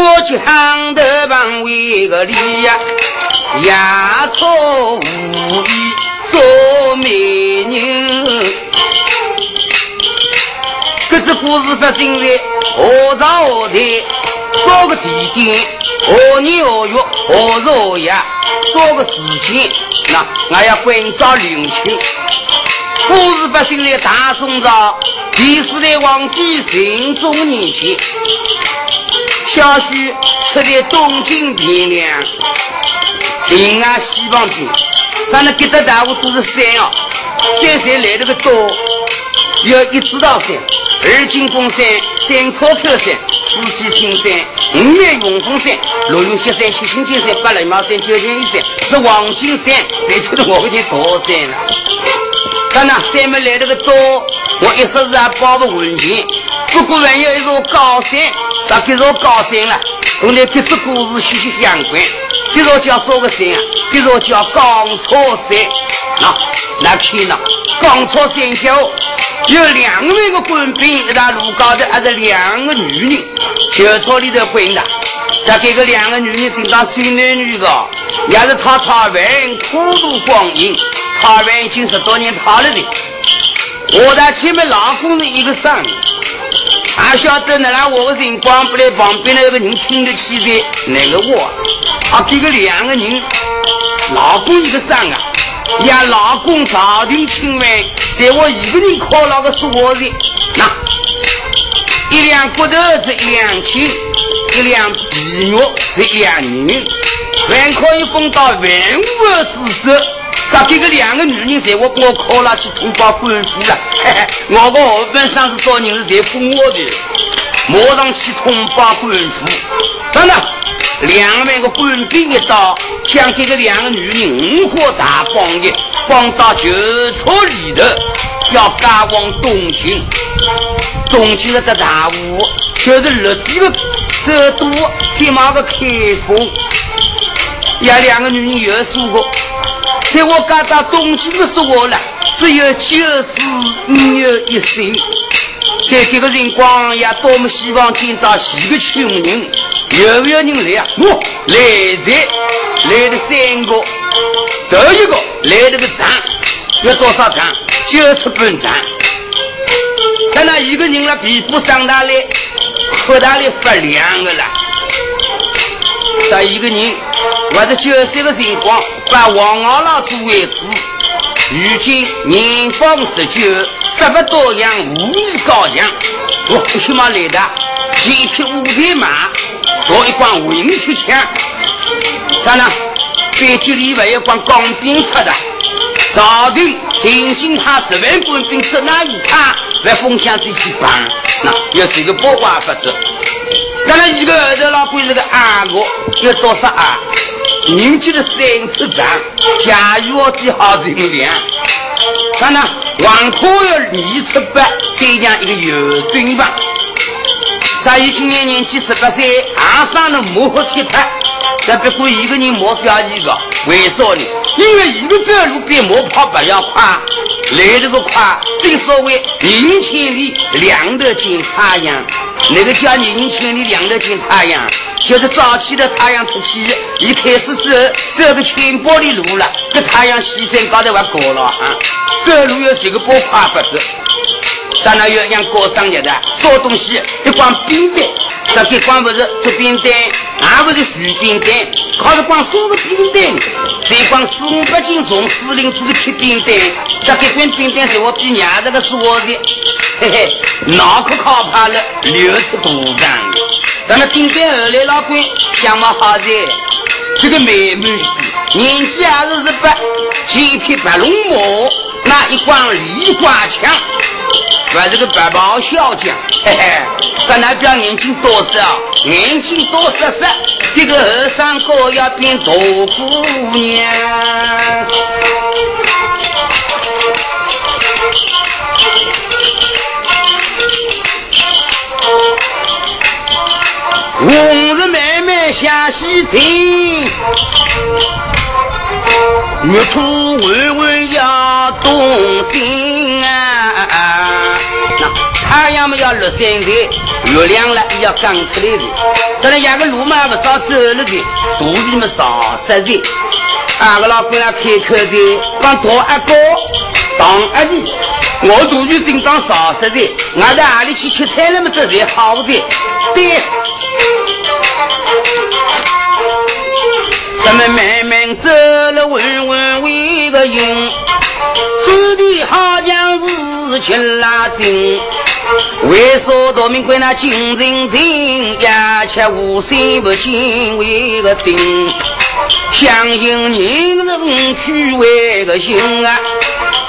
东郭墙头旁为个里呀，压错无意做美人。这只故事发生在何朝何代，说个地点，何年何月何日何夜，说个时间，那我要关照领情。故事发生在大宋朝第四代皇帝神宗年间。小婿出在东京汴梁，近啊西方边，咱那几只大户都是山哦，山山来了个多，有一指道山、二进宫山、三草口山、四季青山、五岳永丰山、六岳雪山、七星金山、八雷毛山、九天一山，是黄金山，谁觉得我有点大山了？咱那山没来了个多，我一时是还报不完全。不过还有一座高山，咋这座高山了？同那这只故事息息相关。这座叫什么山啊？这座叫钢草山。那那看呐，钢草山下有两位个官兵在路高头，还是两个女人，就朝里头滚的。这这个两个女人正当新男女的，也是他他完苦度光阴，他完已经十多年他了的。我在前面老公是一个上，俺晓得那让我的人光不来旁边那个人听得起的那个我，啊给个两个人，老公一个上啊，让老公朝廷请完，在我一个人靠那个说话的，那。一辆骨头是一辆金，一辆皮肉是一辆银，还可以封到万物之首。咋给个两个女人在我我靠了去通报官府了？嘿嘿，我个后半生是找人是在封我的，马上去通报官府。等等，两万个官兵一到，将这个两个女人五花大绑的绑到囚车里头，要赶往东京。东京的这大屋就是绿地的首都，天马个开封，呀，两个女人有说过。在我家到东京的时候了，只有九死五有一生。在这个辰光也多么希望见到几个亲人，有没有人来啊？我来在来了三个，头一个来了个长，要多少长？九尺半长。等那一个人了，皮肤上大来，扩大来发亮的了。这一个人，我是九岁的辰光，把王二老做为师，如今年方十九，十八多样武艺高强。我起码来的，骑一匹五匹马，坐一关文曲枪。咋呢？北京里还有关钢兵出的，朝廷曾经派十万官兵出那一趟，来封疆这去帮，那要是一个八卦法子。咱们一个儿子老鬼是个阿哥，有多少啊？年纪的三尺长，驾驭我的好精良。咱呢，王可有二尺八，再加一个油军棒。咱有今年年纪十八岁，阿上的磨合铁拍，这不过一个人磨表一个，为啥呢？因为一个走路比磨跑不要快，来得个快，正所谓人千里，两头见太阳。那个叫年轻的两头见太阳，就是早起的太阳出去，一开始走走个千百里路了，这太阳西山高头还高了啊！走路要学个不快法子，咱那要像过生日的，烧东西一光冰的，这给光不是做冰单，也不是水冰单，靠着光烧个冰单，再光四五百斤重，司令做个铁冰单，这给光冰单是我比娘这个是我的，嘿嘿，脑壳靠怕了，流出肚子。咱们冰单后来老公相貌好在，这个美妹子，年纪二十十八，一匹白龙马，那一光梨花枪。还是个白袍小将，嘿嘿，咱那边眼睛多少？眼睛多色色，这个和尚哥要变大姑娘。西情，月土微微要动心啊！那太阳嘛要落山的，月亮了要刚出来的，当然两个路嘛不少走了的，肚皮嘛少塞的。俺个老姑娘开口的，往大阿哥当阿弟，我肚皮心脏少塞的，俺在哪里去吃菜了么这才好的，对。咱们慢慢走了，稳稳为个营，此地好像是去拉筋。为所夺命归那金人精，鸦雀无声不惊为个定。相信人人去为个心啊，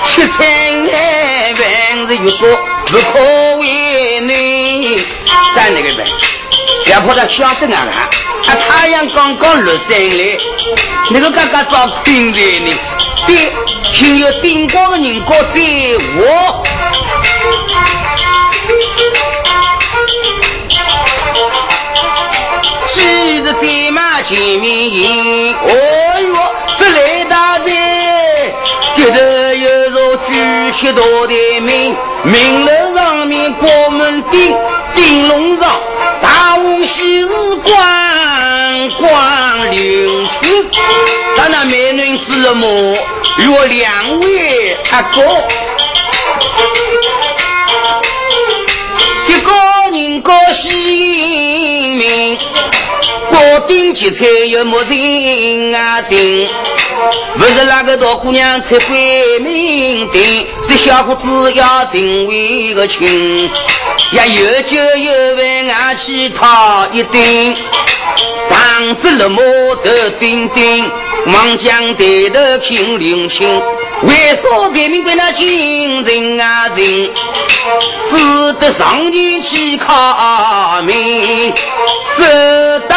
七彩万事越多不可为难。站那个呗，别怕他晓得俺了。啊，太阳刚刚落山来，那个刚刚找困在呢。对，先有顶光的人过在我。昔日在马前面迎，哦哟，这来大人，低头有座举起大的名，名楼上面挂门顶，顶龙上大红喜日光光流出，咱那美人子母有两位阿哥。高姓名，高顶吉彩又没人啊进，不是那个大姑娘才会名定，是小伙子要成为个亲，呀有酒有饭俺去讨一顿，长子落马头顶顶，王江抬头看灵亲。为啥革命归那金人啊人，只得上前去抗命，受得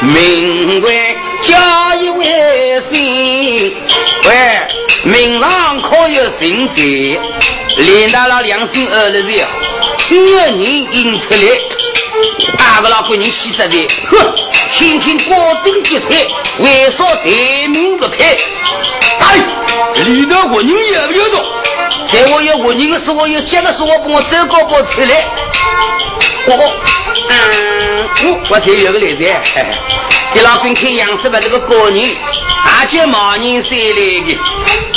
名为家一为心，喂，名上可有姓在，连到了两心二了人，有人引出来，大个老鬼人气死的，哼，听听高顶吉彩，为啥大名不开？哎，里头活人有没有多？在我有活人的时候，有接的时候，帮我走高包出来。我，嗯，我我才有个例子。给老兵看样式吧，这个高人，大姐毛人生来的。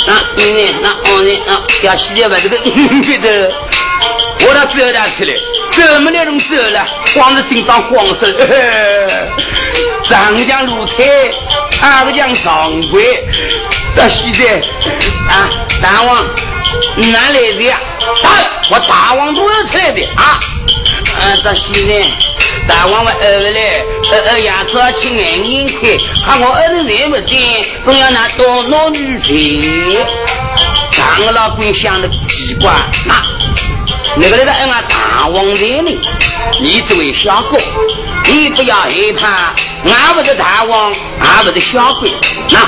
那你呢？那二人啊，要洗掉吧，这个里头，我倒走他出来，走没那种走了，光是紧张慌神。长江露台，二个讲长贵。到现在啊，大王哪来的呀？大我大王都要出来的啊！嗯，到现在大王我儿来，儿儿牙齿青眼睛开，看我儿子人不见，总要拿多拿女钱。张个老鬼想的奇怪，那那个来的俺大王来呢？你这位小哥，你不要害怕，俺不是大王，俺不是小鬼，那。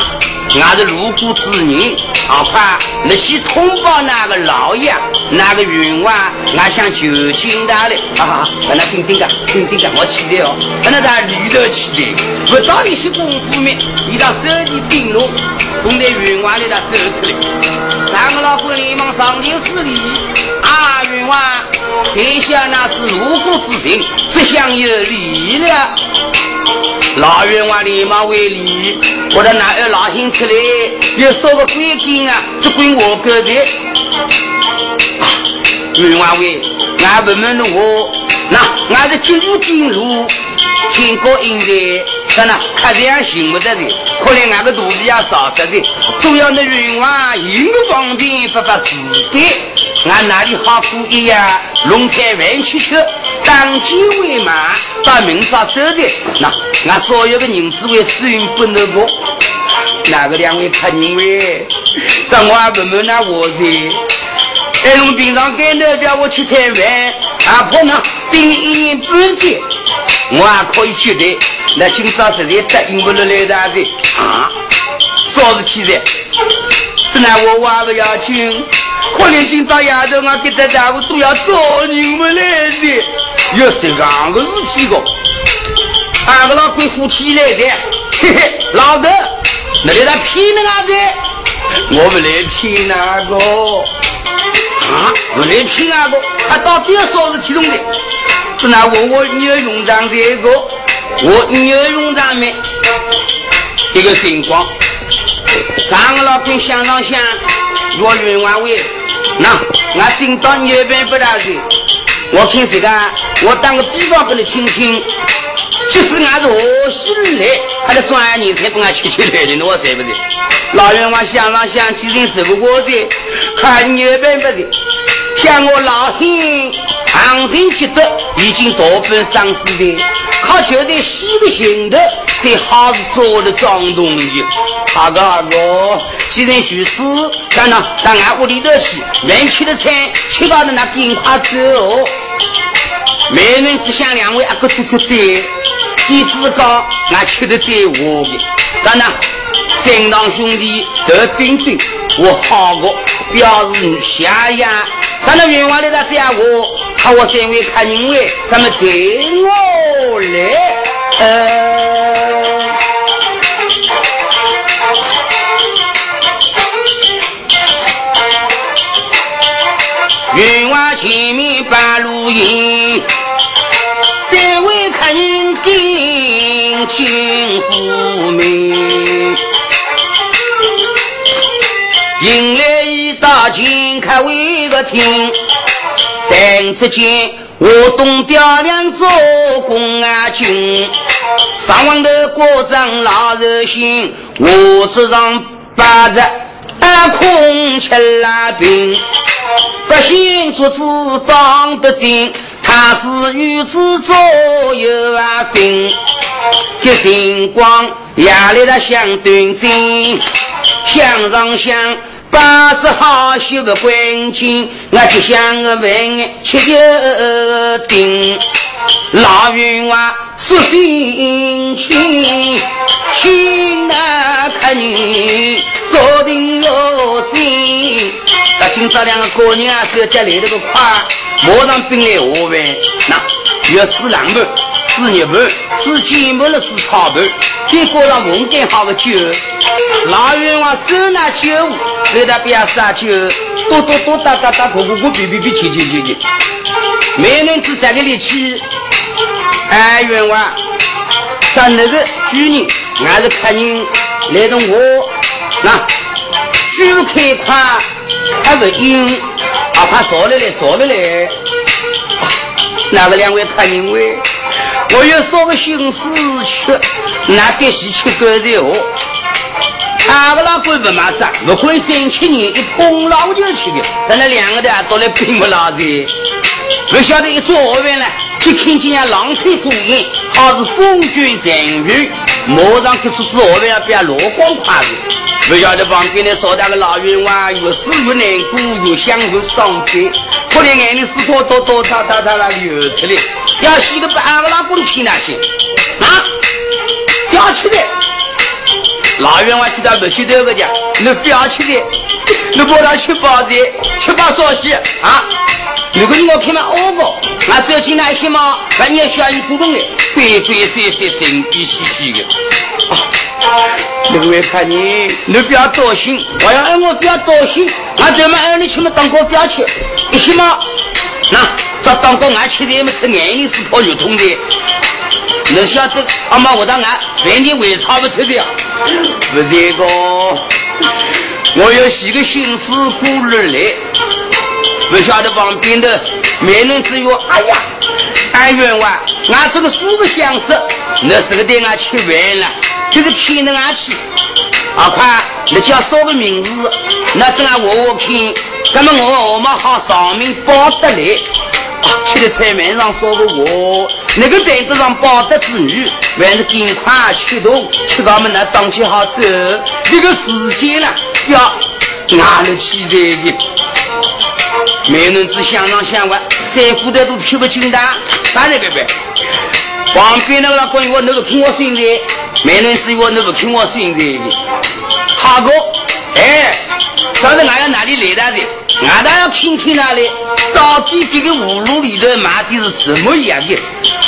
俺是路过之人，好怕那些通报那个老爷，那个冤枉，俺想就近他嘞。啊，把那顶顶个，顶顶个，我起来哦。把那在里头起来，不到一些功夫面，你到手里顶落，从那冤枉里头走出来。三个老婆连忙上前施礼，啊，冤枉，这下那是路过之人，只想有礼了。老冤枉连忙为礼，我的男儿老兄出来，要烧个鬼金啊，只管我个的。冤枉为，俺不问我，那俺是进入进入，天高阴的，看那看这样行不得的，可怜俺个肚皮也少实的，主要那冤枉一个方便发发实的，俺哪里好过一呀？龙菜饭去吃。当今为马，把明朝走的那，俺所有的人只为使用不能过。哪个两位客人喂？这我还不问那我噻。哎，侬平常跟那边我去吃饭，阿婆呢？顶一年半载，我还可以接待。那今朝实在答应不了来大的啊！啥事体噻？这那我还不要紧。可怜今朝丫头，我给他大伙都要找你们来的。有这样个事体个，二个老鬼夫妻来的，嘿嘿，老头，那里在骗哪子？我不来骗哪个？啊，不来骗哪个？他到底要啥子体重的？是那我我你要用上这个，我你要用上面一个情况，三个老鬼想上想，越冤枉为，那俺听到那边不大事，我听谁个？我打个比方给你听听。即使俺是何心来，还得转年才把俺娶起来的，我谁不是？老冤枉想上想，既然受不过的，看你办不的。像我老汉昂身积德，已经多半丧失的，靠就在死的心头，最好是做的脏东西。阿哥阿哥，既然如此，那那到俺屋里头去，人吃的菜，吃到的那冰块走。每人只想两位阿哥出出在，意思讲俺吃的最我的，当然，正当兄弟得顶顶，我好过表示下呀。咱那冤枉的他这样我，他我三位看人位，咱们随我来。呃，冤枉前面半路迎，顶金福名，迎来一大金开为个厅，等只见我东雕娘做公安军，上王的国丈老热心，我手上把着空吃拉兵，百姓做子放得紧，他是女子左右啊兵，这星光压力的像断针，向上向。八十好修不关紧，我就想个问七九定，老冤枉说心情，心那看你坐定有心。今朝两个过年啊，是要接来那个快，马上兵来下饭，那要四两半，四肉半，四鸡毛了，四草盘，再裹上红干好的酒。老冤枉手拿酒壶。给他不要撒酒，多多多哒哒哒，咕咕咕，哔哔哔，去去去去。没人只这个力气，哎，冤枉！咱那个主人还是客人来动我，那酒开快，还不应，啊，怕说了来，说了来。那个两位客人喂，我有啥个心思去，那得是吃个的哦。俺个老鬼不骂脏，不管三七年一碰老就去的，但那两个的都来并不老的，不晓得一做完了，就看见狼腿虎眼，好是风卷残云，马上就出做完了，别落光胯子。不晓得旁边的少大个老员外，越死越难过，越想越伤悲。后来眼里是多多多他他他那流出来，要洗个半个老公去那些啊，掉起来。老员外听到不去这个家，你不要去的，你不让吃包子，吃包烧西啊！如果你要看嘛，哦不，那走进来一些嘛，那你要小心鼓动的，鬼鬼祟祟、神秘兮兮的。那位看你，你不要多心，我要让我不要多心，俺专门让你吃嘛，当个不要吃，一些嘛，那这当个俺吃的也没吃眼里是泡肉通的。你晓得，阿妈我当俺饭店为啥不吃的呀？不这个，我有几个心思顾虑来，不晓得旁边的没人只有哎呀，俺冤枉，俺这个素不相识，那是个带俺吃饭了，就是骗着俺去。阿宽，你叫啥个名字？那等俺我我看，那么我我们好上面报得来。吃的菜面上说个我，那个担子上包的子女，还是赶快去动，吃他们那东西好走。这个时间了，要哪里起来的？没人只想上想完，三副的都吃不清的，哪那个呗？旁边那个老公我那个听我声的，没人只我那个听我声音的。好个，哎，晓得俺要哪里来的？俺倒要听听那里。到底这个葫芦里头卖的是什么样的？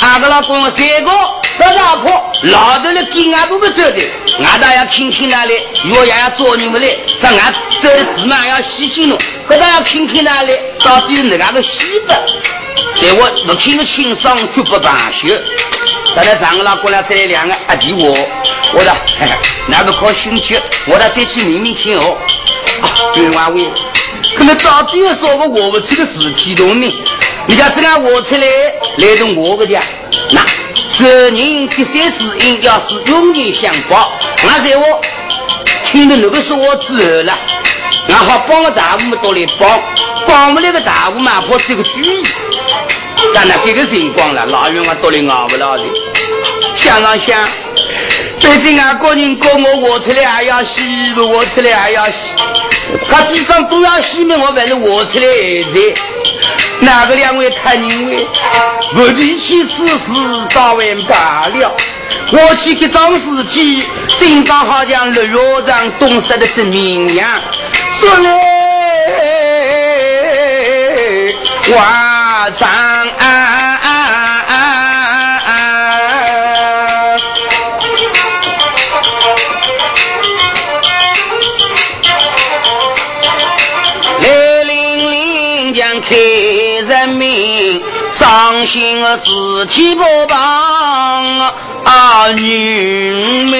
俺个老公三个这老婆老的了，跟俺都不走的，俺倒要听听那里，月牙要找你们来，这俺走的时嘛要洗洗侬，可倒要听听那里，到底是哪个个洗不？在我不听个清爽，绝不罢休。刚才张老过来这两个阿弟我，我说，那个可兴趣，我再再去明明听哦。啊，冤枉我，可能到底要说个我不出个事体动呢？你家这样我出来来动我个家，那这人第三次因要是永远相报，那在我听了那个说我之后了，俺好帮个大屋们都来帮，帮不了个大屋嘛，怕是个主意。咱那这个情况了，老远我到来熬不了的。想上想，毕竟俺个人跟我活出来还要洗，活出来还要洗，他地上都要洗嘛，我反正活出来还在。哪个两位太认为不提起此事，早晚罢了。我去给张司机，心脏好像六月上冻死的真绵羊，说来话长。伤心的事体不帮啊，女们，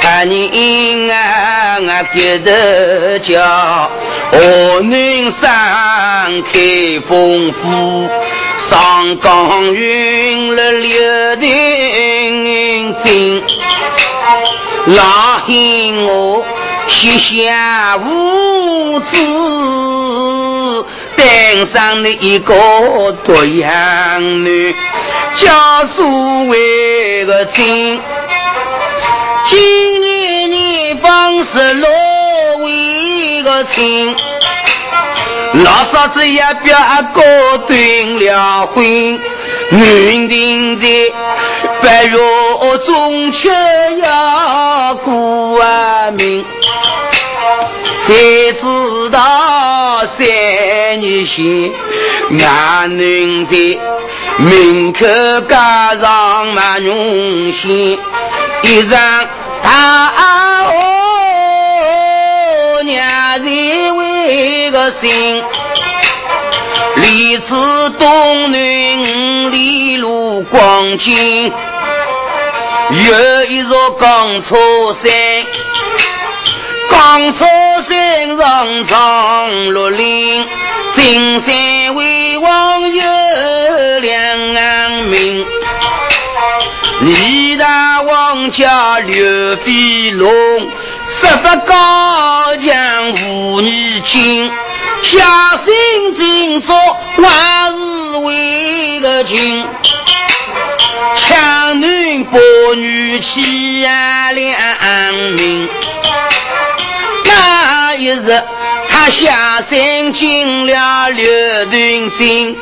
看你啊，我给的叫河南山开丰富，上岗云了六定金，拉黑我。膝下无子，诞生了一个独养女，家书为个亲。今年年方十六为个亲，老早子也表哥断了婚，约定在八月中秋要过明。才知道三年前，俺能。在门口加上满用心，一张大红娘子为个心，离此东南五里路光景，有一座钢车山。钢车山上藏绿林，金山为王有两名。李大王家刘飞龙，十八高强无女金，下心今朝万事为个君，强男薄女妻两民。那一日，下山进了刘屯井，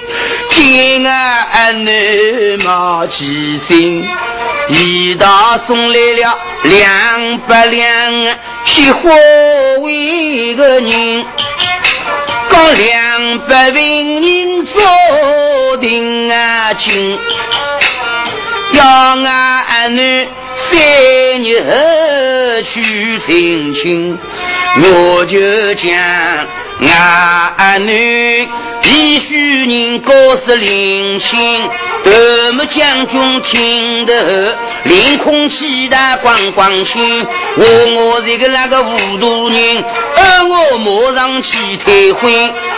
见俺女毛起身，一道送来了两百两雪花为个人，讲两百文银做定啊金，要俺女三日后去成亲。我就讲，俺女必须人高是灵性，德木将军听得凌空气大光光清。我我这个那个糊涂人，而我马上去退婚，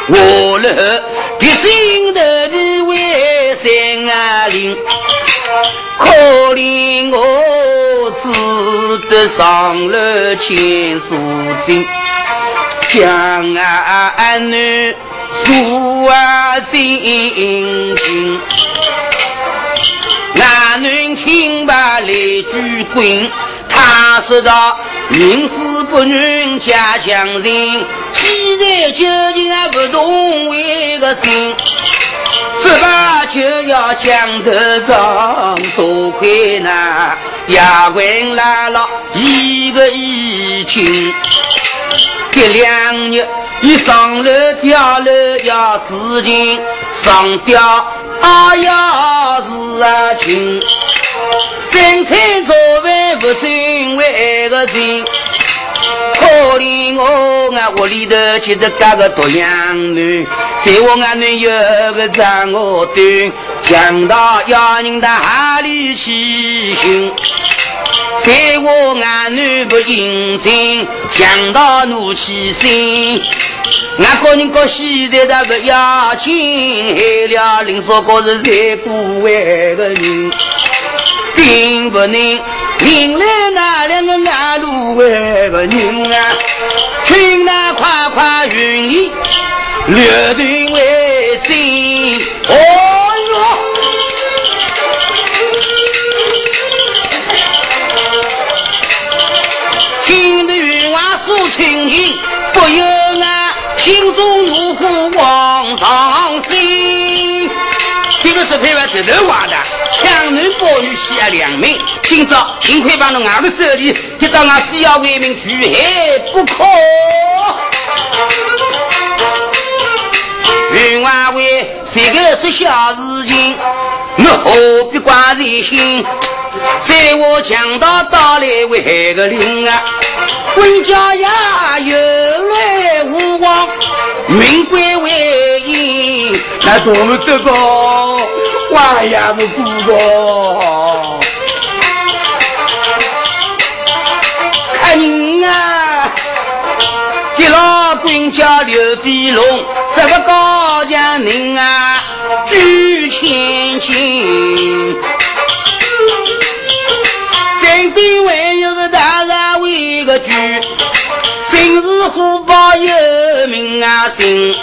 我了必心的比为三啊零，可怜我只得上了千数金。将俺女入啊进京，俺女听罢来句滚，他说道：宁死不能家强人，既然究竟啊不懂为个心，说罢就要将头上，多亏那衙官来了一个已经。这两日一上楼掉楼要事情，上吊啊要事情，三餐早饭不准为个人。可怜我俺屋里头记得干个独养女，在我俺女有个长我端，强到要人的哈里去寻。在我俺女不应承，强到怒气心。俺个人个现在那不要紧，害了林少个是在古外的人，并不能。迎来那两个安路外的人啊，请那快快云里留定为心。哦哟，听得云外诉亲情，不由俺心中怒火往上升。这个是配完这头娃的，强男暴女欺压良民。今朝幸亏把侬俺的手里，一到俺非要为民除害不可。云外为这个是小事情，我何必挂在心？在我强盗到来为害个灵啊，官家呀有来无往，命归为阴，那多么这个花呀不顾个。看人啊，给老官家刘飞龙，十个高将人啊，举千金。身边还有个大人为个主，生日虎豹有名啊姓，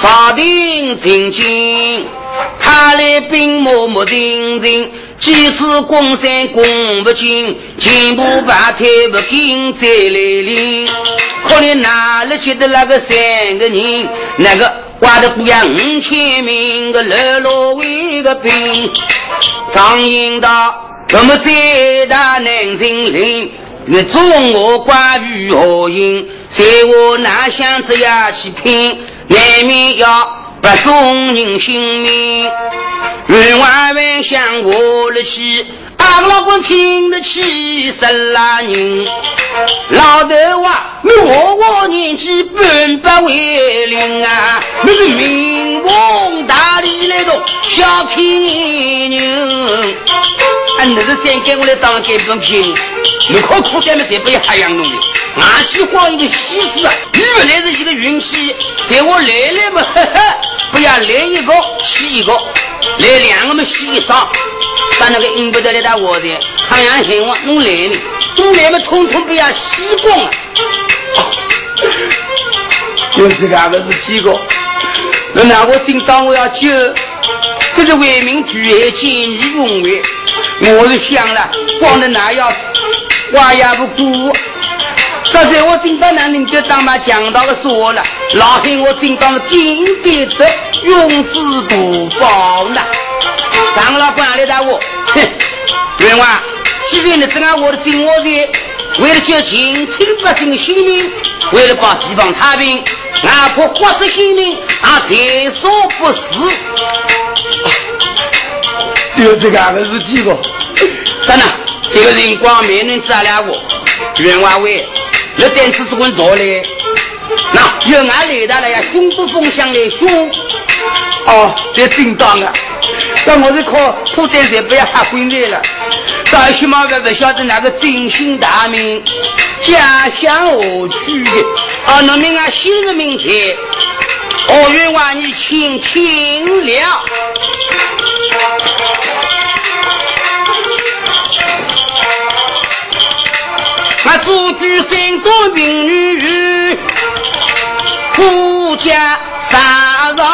朝廷曾经他来兵马没定人，几次攻山攻不进，前部败退不进再来临，可怜哪里记得那个三个人，那个挖的不呀五千名个老老为个兵，张英道。那么再大南京人，那中我关羽何应？谁我哪想这样去拼，难免要不送人性命。冤枉冤想我了去。大老官听得起十来人，老头啊，你我我年纪半百为零啊，你是名望大里来的小屁人，啊，你是想给我来当给本品？你靠苦干么？才不要瞎养弄的。俺去光一个西施啊，你原来是一个运气，在我来了嘛，呵呵，不要来一个洗一个，来两个嘛洗一双。把那个硬不得的打我的，太阳很旺弄来呢，弄来嘛统统不要洗光了。有这个个是几个？那那我正当我要救，这是为民除害，见义勇为。我是想了，光着那要话也不顾。这在我正当那能够当把强盗的说了，老汉我正当是顶顶的勇士不报呢。张老官来打我，哼！员外！既然你这样我的真我的，为了救清清百姓的性命，为了保地方太平，哪怕花死性命，也，在所不辞。就这个个是几个？真的，这个人光没能治了我。冤枉喂，那单子是滚多嘞？那有俺来的了呀，凶不风向来凶。哦，这真当啊！但我是靠破担才不要吓回来了。大西马哥不晓得那个真心大名，家乡何去的？啊，那名啊，昔日名才，我愿望你请听了。我祖居山东平原，富家山上。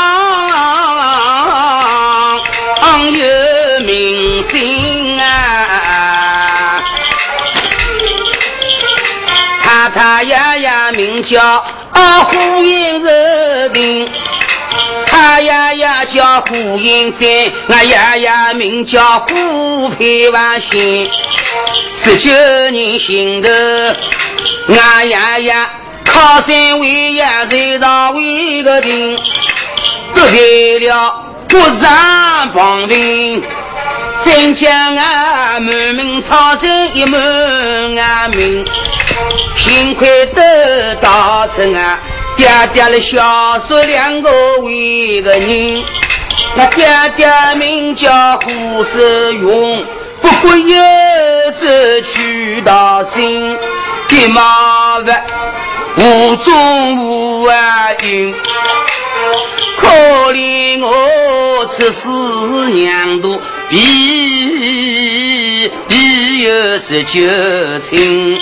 有明星啊，太太爷爷名叫胡英日定，爷爷叫胡英山，俺爷爷名叫胡佩万新。十九年心头，俺爷爷。靠山为呀，山上为个顶，得罪了不上旁听。真将俺，满门抄进一门啊名，幸亏得大成啊，爹爹的小叔两个为个人，那爹爹名叫胡世勇，不过有子娶大新，爹妈烦无中无啊运，可怜我出世娘多。必必有十九亲，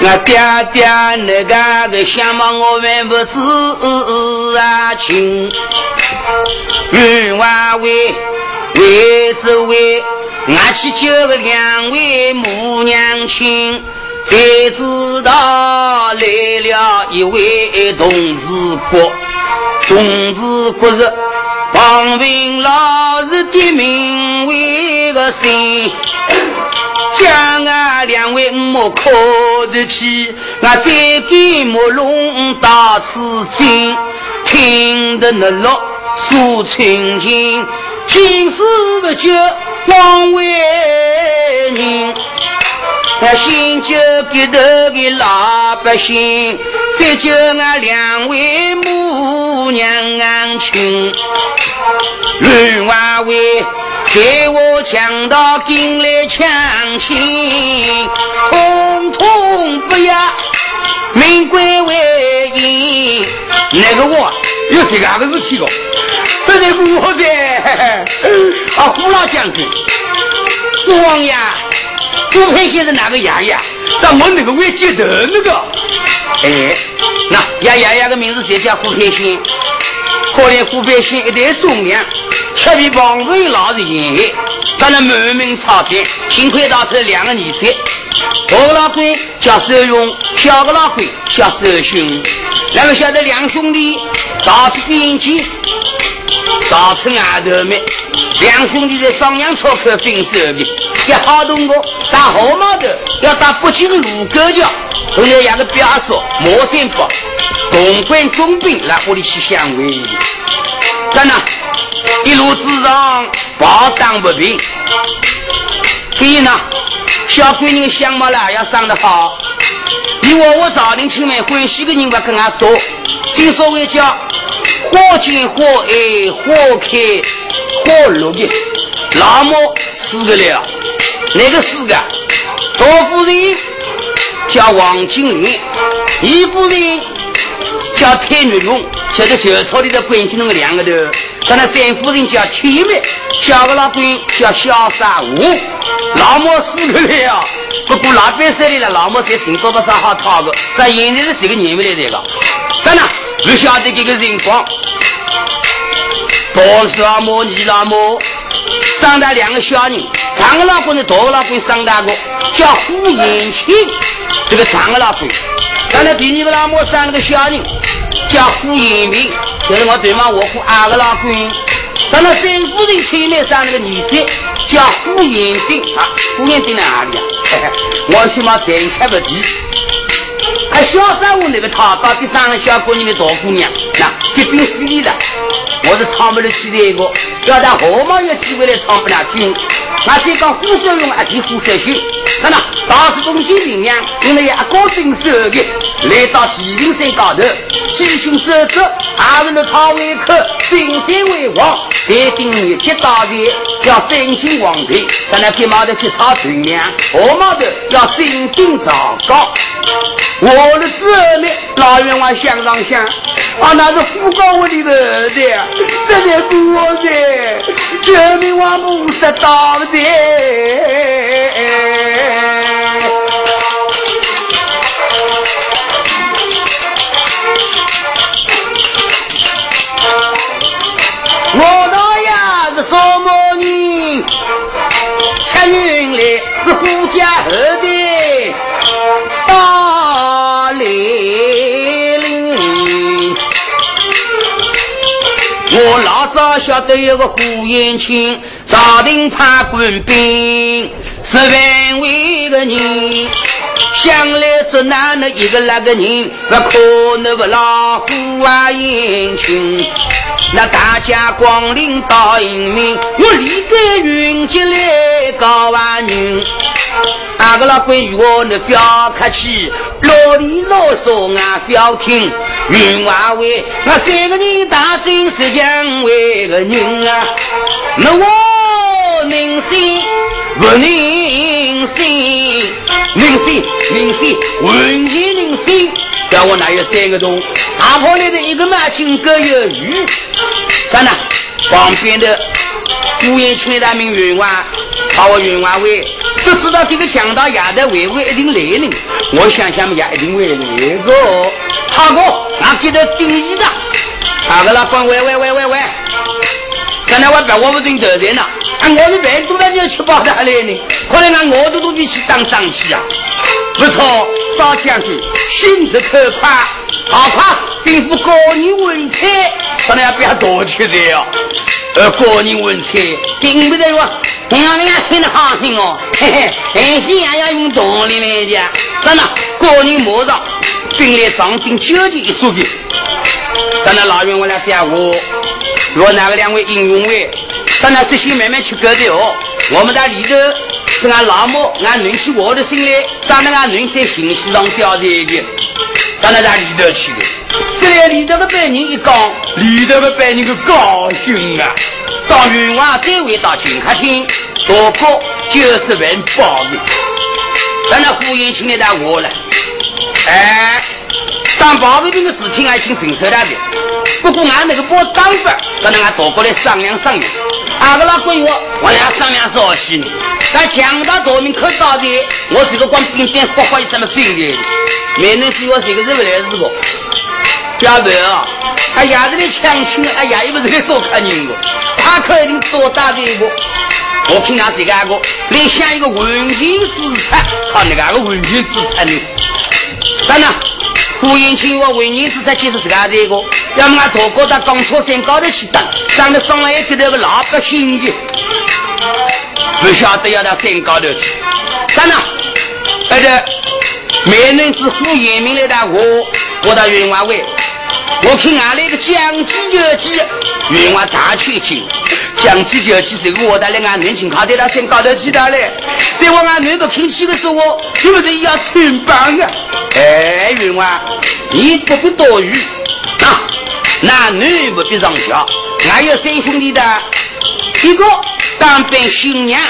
我爹爹那个个想望我还不知啊情，冤枉为为只为俺去救个两位母娘亲，才知道来了一位同志国，同志国是。王文老师的名为个姓，将俺两位莫可得起，俺再给莫龙打此经，听得那落诉亲情，今世不绝枉为人。我新旧给头的老百姓，再救俺两位母娘安亲。乱话为给我强盗进来抢亲，通通不要命归为阴。那个我有这样的事情哦，这是我的啊，胡老将军，王爷。胡培先是哪个爷爷？在我那个会记得那个。哎，那爷爷爷的名字谁叫胡开心。可怜胡培先一代忠良，却被王文老是陷害，当然满门抄斩。幸亏当出两个儿子，大个老鬼叫守勇，小个老鬼叫守勋。两个晓得两兄弟打出边境，打出外头面，两兄弟在双阳出口分手的。一好动个打号码的，要打北京卢沟桥，都要两个表叔毛三宝，东关总兵来屋里去相会。真的，一路之上暴荡不平。所以呢，小闺女相貌啦要长得好，比我我朝廷亲们欢喜的人不更加多。正所谓叫花见花爱，花开花落的，那么死个了。那个是个大夫人叫王金莲，二夫人叫蔡玉龙，就是旧朝里的关金龙的两个头。他那三夫人叫铁妹，小个老公叫小三五，老母死个了。不过老百姓里了，老母才挣多不少好讨个。这现在是这个年味来这个，真的不晓得这个情况。大老母、二老母生了两个小人。长个老公的大个老公生大个叫胡延庆，这个长个老公，刚才第二个老母生了个小人叫胡延明，就是我对嘛我和二个老公，咱那三夫人前面生了个儿子叫胡延定啊，胡延定在哪里啊？我起码政策不提，还小三我那个他到底三个小姑娘的大姑娘，那这边势利了，我是唱不了起的一个，要让何毛有机会来唱不了听。那再讲胡少用啊，提胡少秀，看呐，当时东京平阳因为一个兵手的来到麒麟山高头，几经折折，还是那朝外口登山为王，带顶一切大战要登进王城，咱那匹马头去抄军粮，后马头要进兵赵高。我的子女老冤枉想上想，啊，那是胡高我的儿子，这才我的，救命王母十大的。家后的大来临。我老早晓得有个胡延庆。朝廷派官兵十万位的人，想来这哪能一个那个人，不可能不老虎啊英雄。那大家光临到英明，我立刻云集来告万人。阿个老关于我那不要客气，啰里啰嗦俺不要听。云华为我三个人大声是讲为个人啊，那我宁心不宁心，宁心宁心，完全宁心。叫我哪有三个钟？打破来的一个马金各有余。真的，旁边的顾延清的名云华，把我云华为，只知道这个强盗亚的维维一定来呢。我想想也一定会来个。好哥，俺给他定义的。好个老公，喂喂喂喂喂，刚才我别我不准得人了。啊，我是白都来就吃饱的来呢。可能俺我都都比去当张戏啊。不错，少将军，心直口快，好快吩咐高人文采，当然要不要多吃的哟。呃，高人文采，并不得说，你看人家听得好听哦，嘿嘿，很心也要用道理来讲。真的，高人马上兵来上顶，就地一做的。真的，老员我来讲我，若哪个两位英雄位，当然是先慢慢去搞的哦。我们在里头。是俺老母，俺女婿我的心里，长得俺女在信息上掉的一个，当然在里头去的。这来里头的百人一讲，里头的百人个高兴啊！到云王再回到金客厅，多过九十万包的。当然胡延庆那在我了，哎，当保卫兵的事情俺已经承受了的。不过俺那个包当官，当然俺多过来商量商量。俺个老鬼我，我要商量啥事呢？在强大夺命可到的，我这个光兵点发挥什么训练？没能是我这个日不来日不，表妹啊！他伢子的强亲，哎呀，又不是来做客人的，他肯定多大的一个。我听他这个阿哥，来想一个文情之产，靠那个个文情之产呢？等等，顾云清我文情之产就是这个这个，要么俺大哥到钢车山高头去等，长得上来一个那个老百姓的。不晓得要到山高头去，站那，而且美男子呼延明来打我，我到云华会，我看俺那个将计就计，云华大全精，将计就计是我带来俺年轻靠在到山高头去的嘞，在我俺那个听起的时候，是不是要穿帮啊？哎，云华，你不必多余。啊，男女不必上学，俺有三兄弟的。一个当兵新娘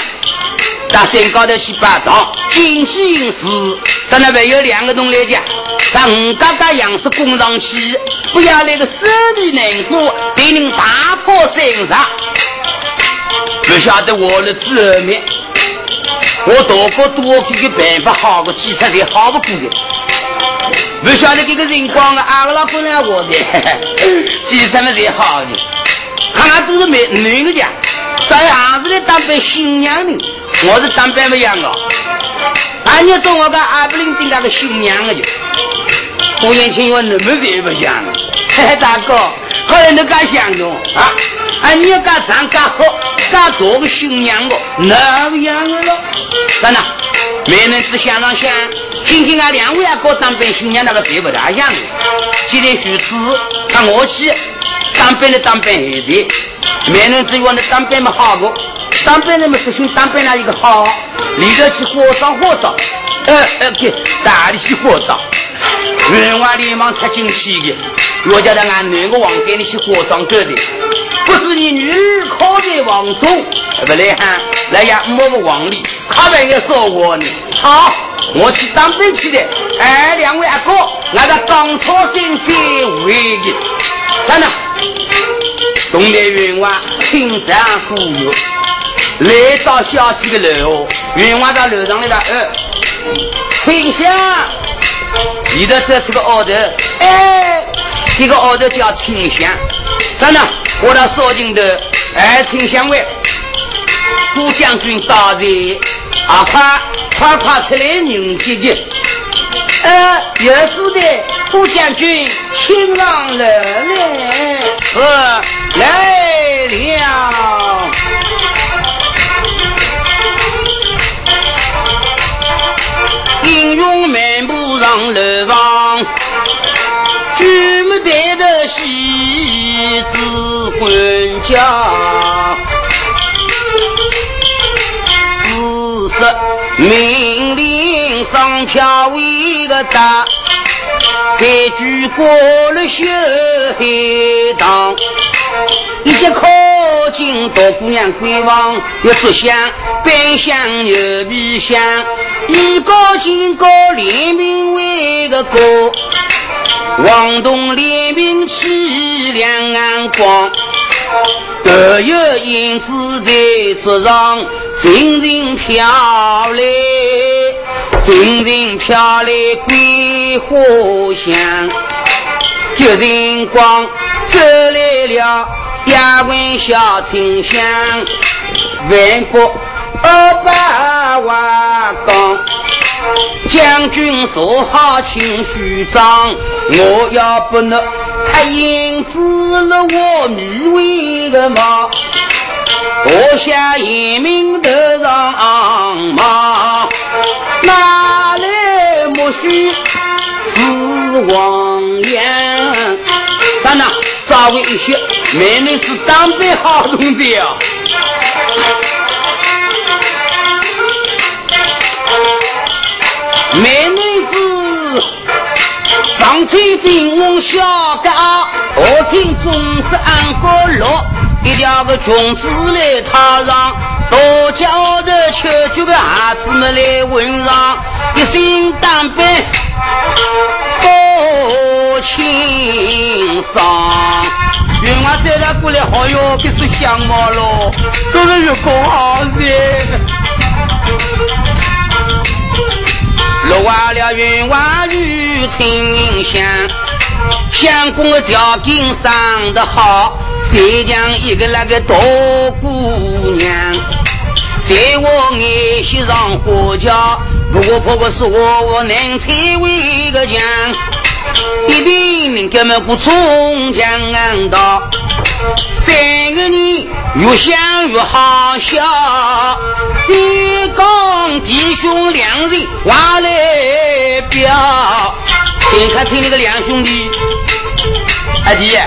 到山高头去拜堂，经济应时，咱那边有两个同来讲，把五嘎嘎样式供上去，不要那个手里能做，对人打破山上。不晓得我的子面，我多个多给个办法，好个计策的好不过的。不晓得这个人光啊，俺个老公来我的，计策么才好的，看俺都是没女的家。在还是来当扮新娘的，我是当扮不样的。俺你说我个阿不灵丁那个新娘的就，胡延庆我那么子也不像。嘿嘿，大哥，后来你敢想着啊？俺你要敢唱敢喝敢多个新娘的，那不样的了。真的，没人只想上想，听听俺两位阿哥当兵新娘那个谁不大样的。今天徐子，看我去。当兵的当兵孩子。没人只望那当兵么好个，当兵人们实行当兵那一个好，里头去火葬火葬，呃呃给大力去火葬，员外连忙插进去的，我叫他俺男个王给你去火葬哥的，不是你女儿靠在王中，不来喊来呀，摸个王里，他们也说我呢，好，我去当兵去的，哎，两位阿哥，俺在当初先结为的，站那。东来云外听山呼哟，来到小区的楼，云外到楼上来了，呃，听香，你的这是个奥头，哎，这个奥头叫清香，真的，我到少京的，哎，清香味，顾将军到这，啊，快快快出来迎接的，呃，有数的，顾将军请上楼来，是。来了，上楼房，举目抬头西子官家，四十命令上飘为个大，再举过了绣黑堂，一接靠近大姑娘闺房，要出香，奔向又皮香。一个进哥联名为个哥，王东联名起两岸光，都有影子在出上，阵阵飘来，阵阵飘来桂花香，吉人光走来了，一鬟小清香，万国。二百万钢，将军说好请序章，我要不能他银子了我迷为个嘛，我下严明头上马，哪来莫须是王爷？咱呐？稍微一些，美女子当兵好同志啊！美女子上天兵王小哥，下天总是安个落，一条个裙子来踏上，大脚的秋菊个孩子们来问上，一心当兵。多情伤，云娃再来过来，好哟，别是相貌喽，做个月光好些。与清香，相公的条件生得好，再将一个那个大姑娘，在我眼线上花轿。如果婆婆是我，我能成为个将，一定能给们不冲江道。三个人越想越好笑，一讲弟兄两人话来表。听看听那个两兄弟，阿弟，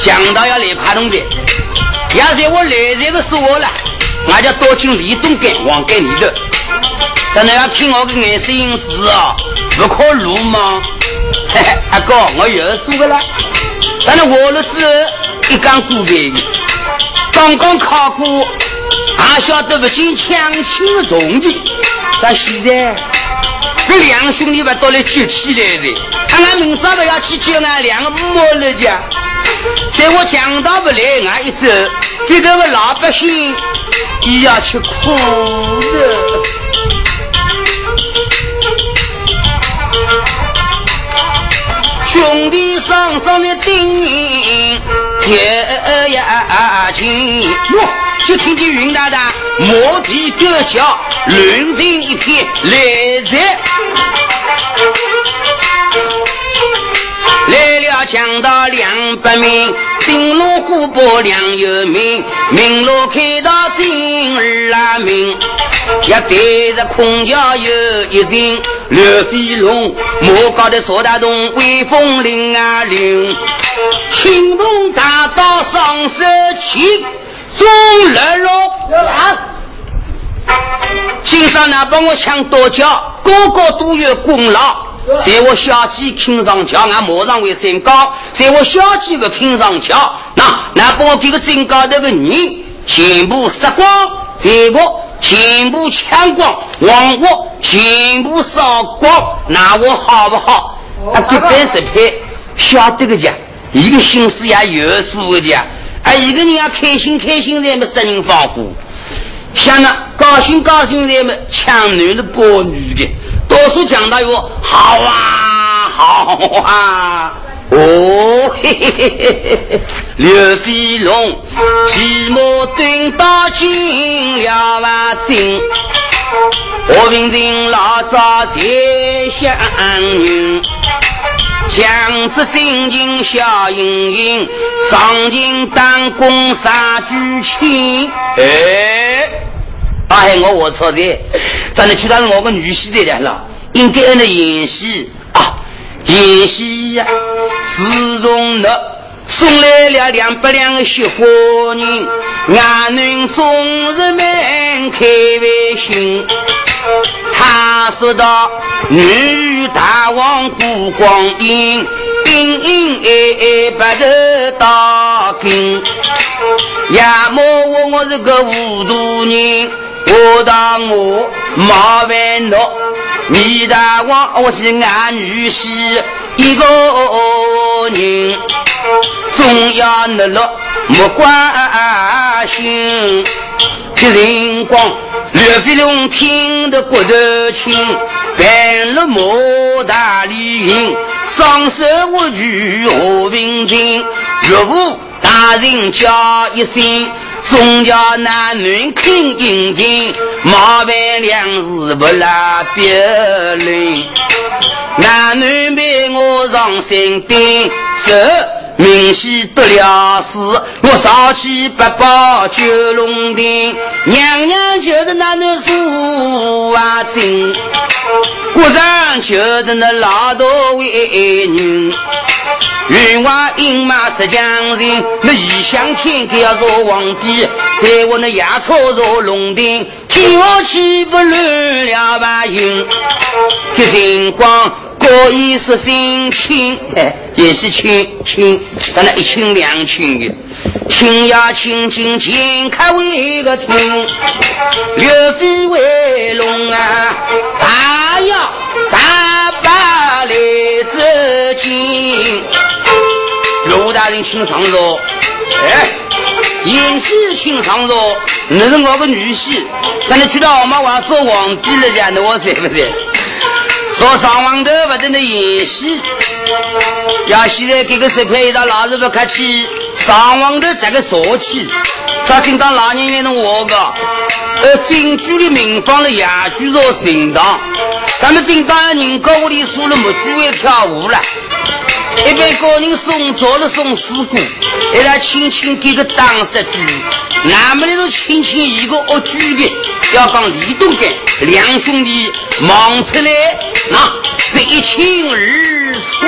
讲到要来爬东的，要是我来这个是我了，俺就多进李东干往给你的。但你要听我的眼色音事啊，不可鲁莽？阿哥，我又说个了。但是我了之后一讲古代，刚刚考过，还晓得不进抢亲的动静。但现在这两兄弟吧都来聚起来的，俺俺明早不要去叫俺两个母了家。在我强盗不来，俺一走，这个老百姓也要吃苦的。兄弟双双的顶天呀亲，就听见云大大摩蹄狗叫，乱成一片来在。来了强盗两百名，顶龙虎豹两有名，明路开到金二名，也对着空桥有一人，刘飞龙，莫高的苏大东，威风凛啊凛，青龙大道上手起，中二龙。今上呢帮我抢多家，个个都有功劳。在我小姐听上桥，俺马上会升高；在我小鸡不听上桥，那那把我给个真高头的人全部杀光，在我全部抢光，王我全部烧光，那我好不好？啊，一般十配，晓得个家，一个心思也有数的家，啊，一个人要开心开心才么杀人放火，想那高兴高兴才么抢男的抱女的。多数讲到哟，好啊，好啊，哦，嘿嘿嘿嘿嘿，刘飞龙骑马蹲到金了万金，和平镇老早在相遇，将子真情笑盈盈，上京当公杀举亲，哎。哎，我我错的，咱的去当是我个女婿的了，应该按那演戏啊，演戏呀，始终的送来了两百两雪花银，俺女终日满开微信。他说道：“女大王顾光阴，莺莺哎哎白头到今。呀，莫我我是个糊涂人，我当我麻烦恼。女大王我是俺女婿一个人。”总要努力，莫关心。这辰光，刘飞龙听得骨头轻，办了莫大礼银，双手握举和平金。岳父大人叫一声，总叫男女肯应情，麻烦两事不拉别人。男女被我上山顶，手。明夕得了势，我烧起八宝九龙亭，娘娘就是那那苏啊金，国上就是那老多为女，云外饮马石江人，那异乡天要做皇帝，在我那牙草做龙亭，天我岂不乱了吧云？这星光。高一说心亲，也是亲亲，当然一亲两亲的，亲呀亲亲亲，开为个亲，岳飞为龙啊，大摇大把来自京，卢大人请上座，哎，尹氏请上座，你是我个女婿，咱能娶到我妈娃做皇帝了，家那我是不是？说上网头不等的演戏，要现在给个十块一道，老是不客气。上网头这个傻气，他听到老年人的话个，呃，京剧的名方了，哑剧做神堂，咱们听到人家屋里说了，木剧会跳舞了。一般高人送早了送四姑，一来轻轻给个当十句，那么那种轻轻一个恶句的，要讲李东干两兄弟忙出来，那这一清二楚。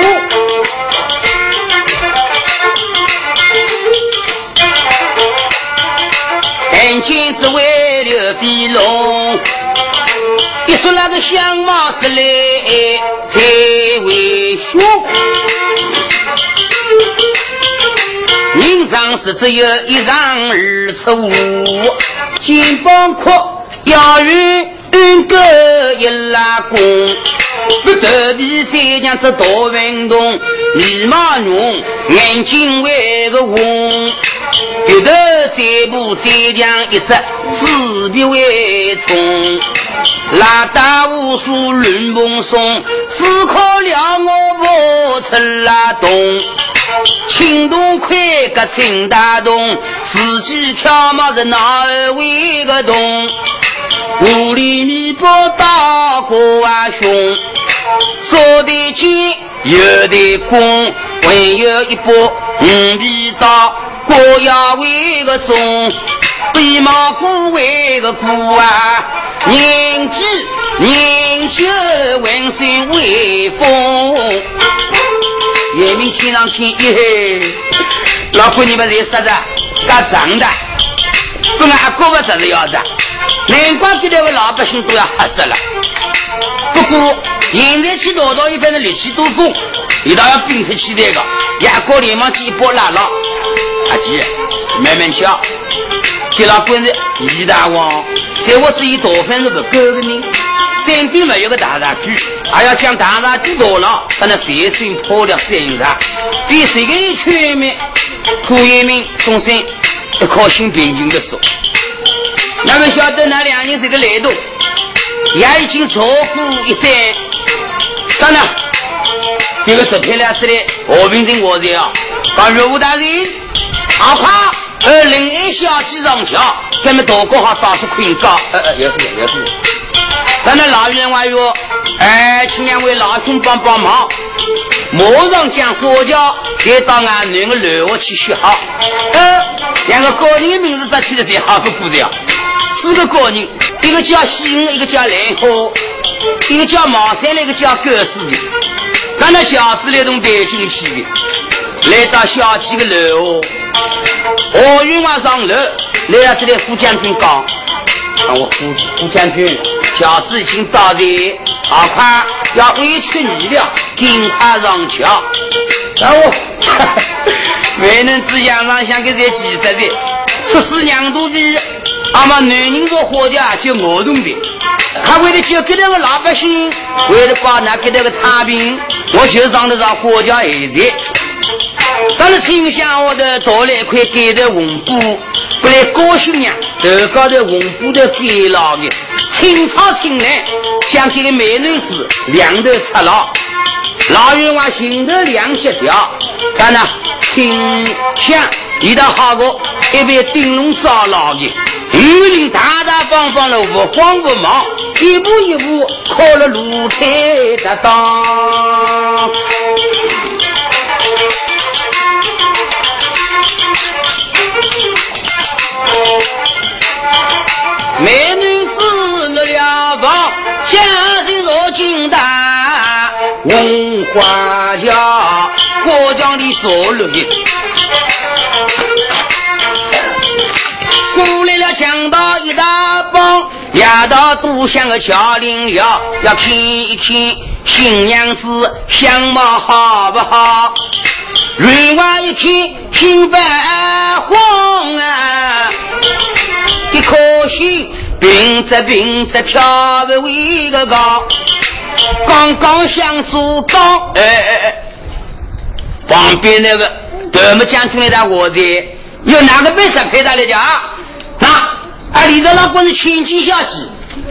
赶紧只为刘飞龙，一说那个相貌是来才为凶。上是只有一丈二尺五，肩膀阔，腰圆个一拉弓，不头皮再像只大运动，眉毛浓，眼睛为个红，鼻头再不再像一只纸皮为冲，拉大无数乱蓬松，思考了我不出拉动。青洞快个青大洞，自己跳马是哪位个洞？屋里米包大锅啊凶，左的尖，右的弓，还有一把五皮刀，锅要为个重，背毛鼓为个鼓啊，年纪年久万岁威风。眼明天上天，嘿，老婆你们在说着，干长的，不然阿哥不真是要着，难怪这两个老百姓都要吓死了。不过现在去老道一般的力气都够，一道要冰出气来个，阿哥连忙一波拉了，阿姐慢慢叫，给老官人李大王，在我这一刀分是不够的呢。山顶没有个大大举，还要将大大举到了，把那山水破了山上，比谁个全面。苦一名众生一颗心平静的说：“那么晓得那两人这个来头，也已经错过一战。当然，这个十片来是的，和平镇我在啊，把任务大人，好快呃，另一小鸡上桥，咱们大哥好早出困觉，呃呃，也是也是。咱那老员外哟，哎，请两位老兄帮帮忙，马上将花轿给到俺女个楼下去修好。呃，两个高人的名字咋取的最好不过的呀？四个高人，一个叫西恩，一个叫兰花，一个叫毛三，一个叫狗四的。咱那小子里头带进去的，来到小区的楼，我云往上楼，来到这里副将军讲，我副副将军，轿子已经到站，好快要委屈你了，尽快上桥。啊我，没能只想上想给这几十的，十四娘肚皮，阿妈男人做活的就我懂的，他为了救给那个老百姓，为了把那给那个太平，我就上得上火家儿子。咱们听想我的多了一块盖的红布，不来高兴呀！头高头红布的盖牢的，清朝清来，想这个美男子两头出牢，老员外心头两脚条，咱呢听想一道好个一边灯笼照牢的，五人大大方方的不慌不忙，一步一步靠了露台的当。美女子入了房，家人若进大，红花轿过江里坐落的，过来了强盗一大帮，压到都像个桥林了，要看一看新娘子相貌好不好？人娃一看心发慌啊！一颗心并着并着跳不为个高，刚刚想做高，哎哎哎！旁边那个德木将军来打我的，有哪个本事陪他来讲？那啊，李德老官是千金小姐，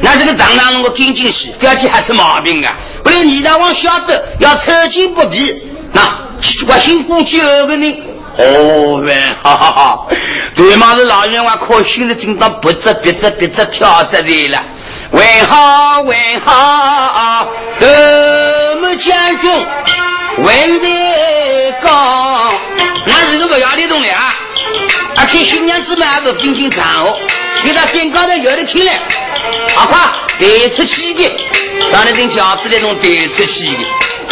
那这个当当那个赶紧些，不要去还出毛病啊！不然李大王晓得要抽筋不皮，那我辛苦九个人。哦喂，哈哈哈！对嘛是老员外可心的，听到不知别知别知跳出来了。问好问好，德木将军问在高，那是个不要的东西啊！啊，看新娘子们还不紧紧长哦，给他身高头有的听了，好快带出去的，让那等轿子那种带出去的。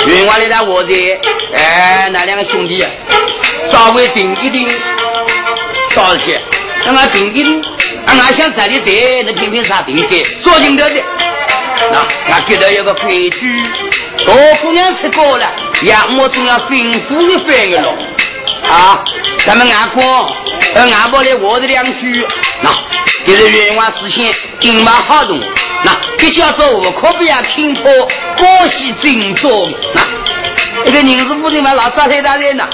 员外来到我这，哎，那两个兄弟。稍微顶一定，少一些，让俺定一顶，俺俺想站的对，那偏偏啥定的，说清头的。那俺给他有个规矩，大姑娘吃过了，杨某总要吩咐一番的喽。啊，咱们俺哥，俺婆来我的两句，那给是冤枉事先定嘛好动，那这叫做我可不要听破，高息正宗。那一个人是不能嘛老三太大人呐。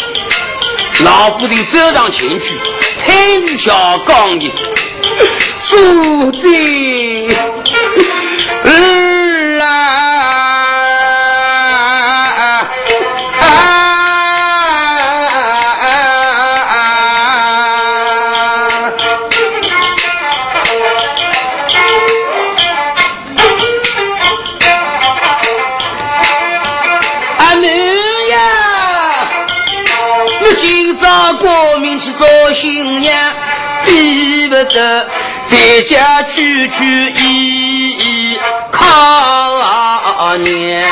老夫人走上前去，佩玉小刚的，主 子去做新娘，比不得在家区区依靠娘。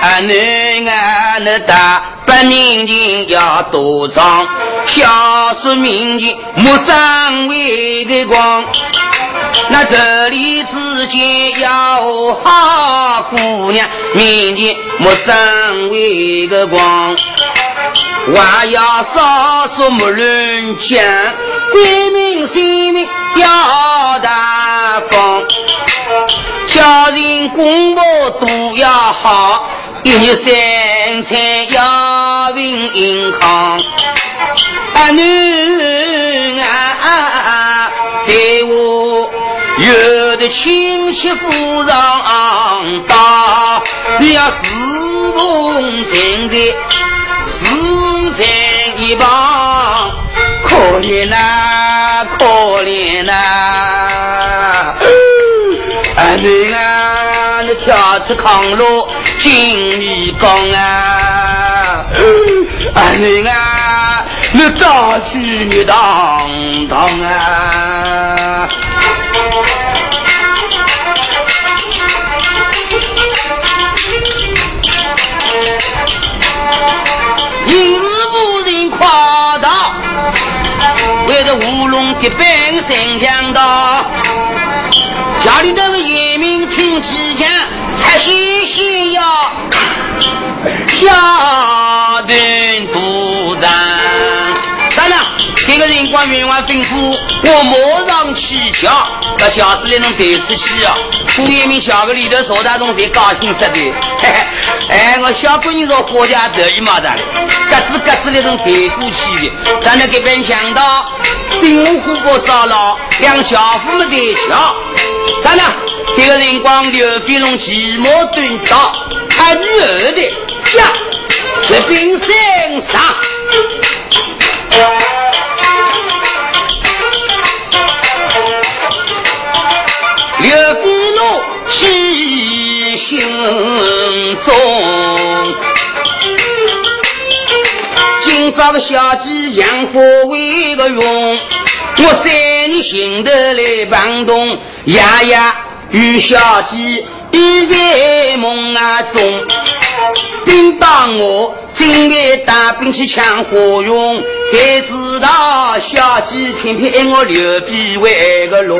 啊，男啊，那大不民情要多长，孝顺民情莫张为的光。那这里之间要好姑娘，面前莫争为个光，还要少说莫乱讲，贵命性命要大方，家人公婆都要好，一日三餐要平银康，啊女亲戚夫上当，你要侍奉站在侍奉在一旁，可怜呐，可怜呐！啊，你啊，你跳出康路金米缸啊！啊，你啊，你大去你当当啊！神枪刀，家里都是严明听机枪，才细细要下顿不战。当然，这个人官员外吩咐我马上起驾，到轿子里能带出去啊！顾延明小个里头坐大众才高兴死的。哎，我小闺女说国家得意嘛的，咯吱咯吱的能带过去的。咱那这边想到兵虎过遭牢，两小夫们得桥。咱呢，这个人光刘飞龙骑马蹲到他女儿的家，这兵身上。刘飞龙气心中，今朝的小鸡养活为个用，我三年心头来帮动，夜夜与小鸡比在梦啊中，并当我。今天带兵去抢火用，才知道小鸡偏偏爱我刘备为个龙。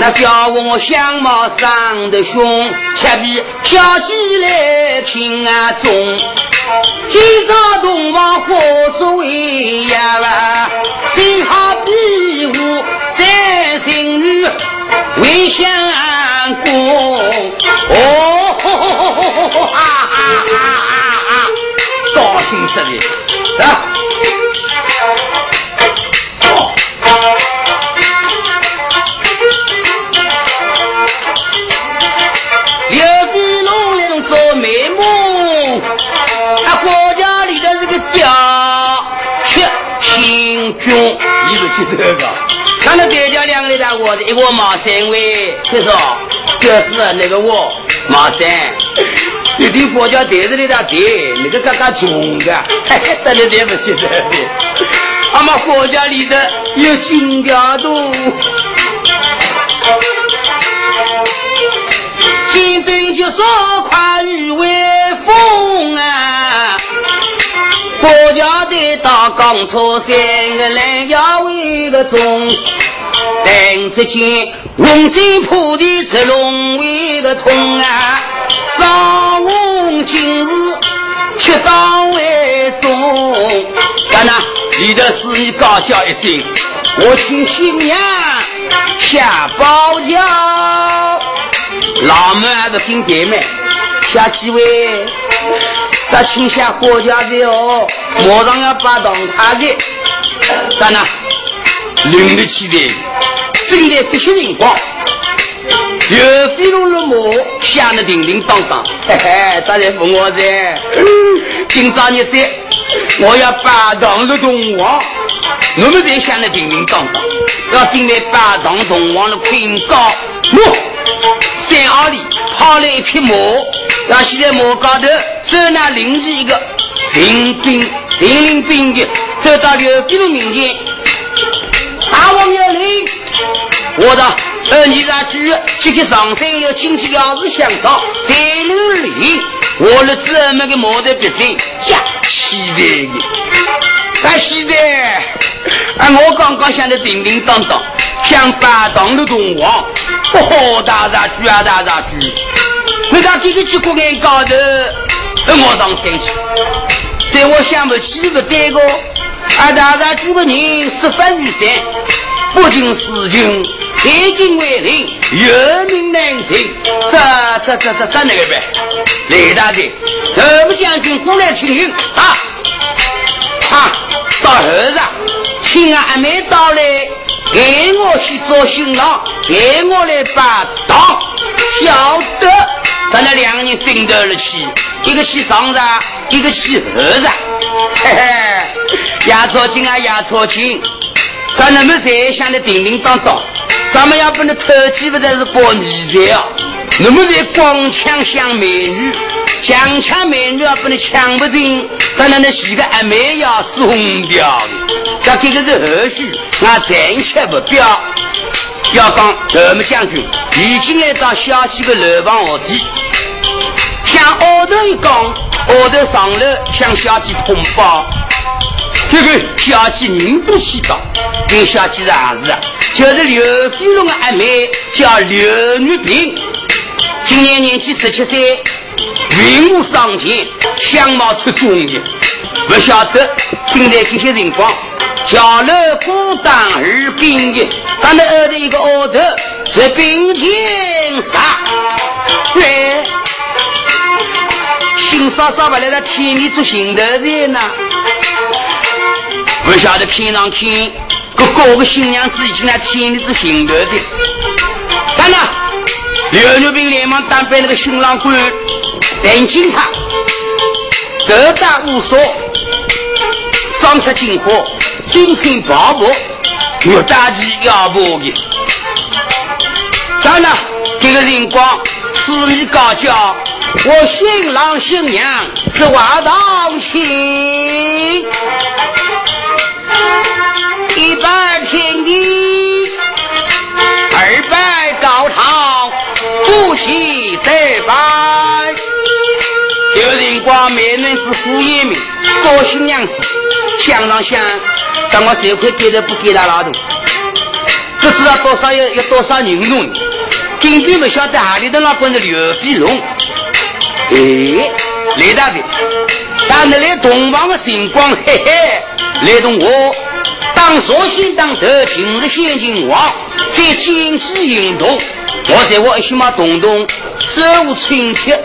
那叫我相貌长得凶，且比小鸡来轻啊重。今朝东王火烛为呀，最好比武三心女为相公。哦，哈哈的一个马三位，听说就是那个我马三。一听国家电视里的电，那个嘎嘎穷的，真的对不起的。俺们国家里的有金条多，金针就说快与威风啊！国家的大钢车三个人要为个中，等只见龙井铺的这龙为个痛啊！上翁今日却当为中，干呐，里头是你高叫一声，我请新娘下包轿。老们还是听爹们，下几位，咱请下国家的哦，马上要把当他的，咱呐，领得起的，真的不些人光。岳飞龙的马响得叮叮当当，嘿嘿，大家扶我噻？今朝日子我要拜堂的东王，我们才响得叮叮当当。要进来拜堂东王的困高，嚯！山坳里跑来一匹马，要骑在马高头，手拿领旗一个，秦兵秦领兵的走到刘飞龙面前，大王有令，我的。而你那句，今天上山要经济要是香草，再努力，我的这么个毛在鼻子，假期待的，但现在，啊，我刚刚想的叮叮当当，想把当的东王，不好，大大句啊，大大句，你看这个结果眼高头，我上生气，在我想不起不对个，啊，大大句的人十分于善，不仅事情。天津为令，有名难寻。这、这、这、这、这那个呗？雷大的，何部将军过来听令啊！啊，到后日，请俺阿妹到来，给我去做新郎，给我来把当。晓得，咱那两个人分到了去，一个去上日，一个去后日。嘿嘿，压错金啊，压错金，咱那么才想的叮叮当当。咱们要不能偷鸡不才是过米的啊！那么在光枪像美女，强抢美女要不能抢不进，咱那那几个阿妹要送掉的，这这个是后续，俺暂且不表。要讲德木将军已经来到小溪的楼房下底，向后头一讲，后头上楼向小鸡通报。这个小姐人不稀少，跟小姐是儿子，就是刘飞龙的阿妹，叫刘玉萍，今年年纪十七岁，云雾双全，相貌出众的。不晓得今在这些情况，家乐孤单而病的，咱的儿子一个额头是病情啥？对，心稍稍不来了，天里做行头人呐。不晓得天上天，个各个新娘子已经来天里做行头的。站呐！刘玉平连忙打扮那个新郎官，戴金他，头戴乌纱，双出金花，身穿宝袍，玉带旗腰包的。站呐！这个辰光，此女高叫，我新郎新娘是万道亲。一拜天地，二拜高堂，不喜得拜。有人光美男子胡延明，高新娘子，想上想，让我手块给的不给他老多，不知道多少有有多少人弄的，根本不晓得哪里的老公是刘飞龙。哎，雷大的，但是来东方的星光，嘿嘿。来同我当绍兴当头，今日先进王，在金枝引动，我在我一心嘛动动，手无寸铁，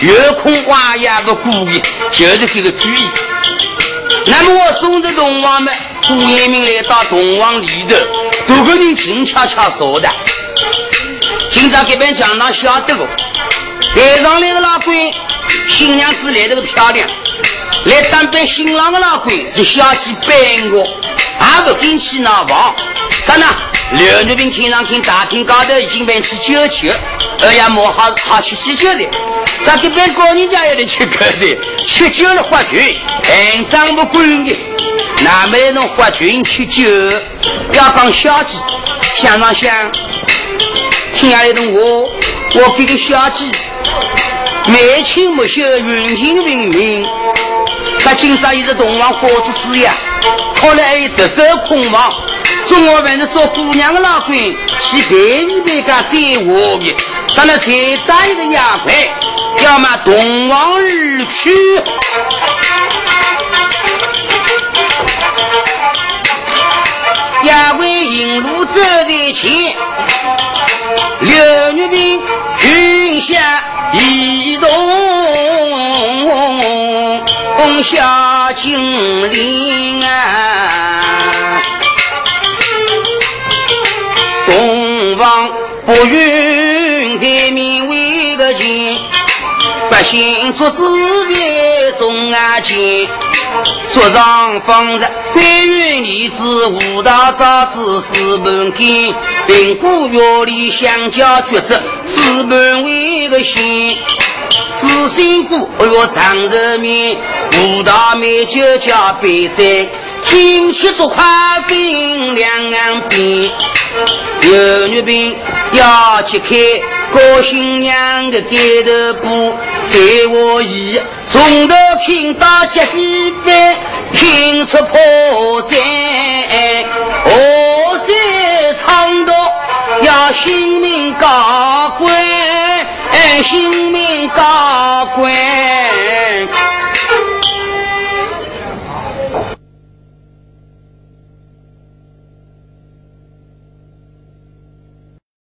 有空挖呀个故意，就是这个主意。那么我送着东王们，顾延明来到东王里头，多个人静悄悄说的。今朝这边讲堂晓得个，台上来的老鬼，新娘子来的个漂亮。来当扮新郎的老鬼是小气半个，也不跟去闹房。咋呢？刘玉平听上听大厅高头已经办起酒席，二呀莫好好去喜酒的。咱这边高人家也得吃口的，吃酒了发群，很脏不管的。哪没能发群吃酒？要讲小鸡，想上想，听下来的我，我给个小鸡，眉清目秀，云情明明。他今朝也是同王花烛之夜，看来有特首空房，中午还是做姑娘的老公去陪你陪个再话的，咱那再大一个丫鬟，要么同王而去，丫鬟引路走在前，刘玉萍云下移动。红霞金陵啊，东方不允在民为个情，百姓做子在中啊间，桌上放着官员儿子五大枣子四盘羹，苹果药里香蕉橘子四盘为个鲜。紫心菇，哎哟，长肉面，葡萄美酒加杯盏，金漆竹块冰两岸边，有女兵要揭开高新娘的盖头布，在我意从头听到脚底板，听出破绽，何在唱到要性命高贵。性命高贵。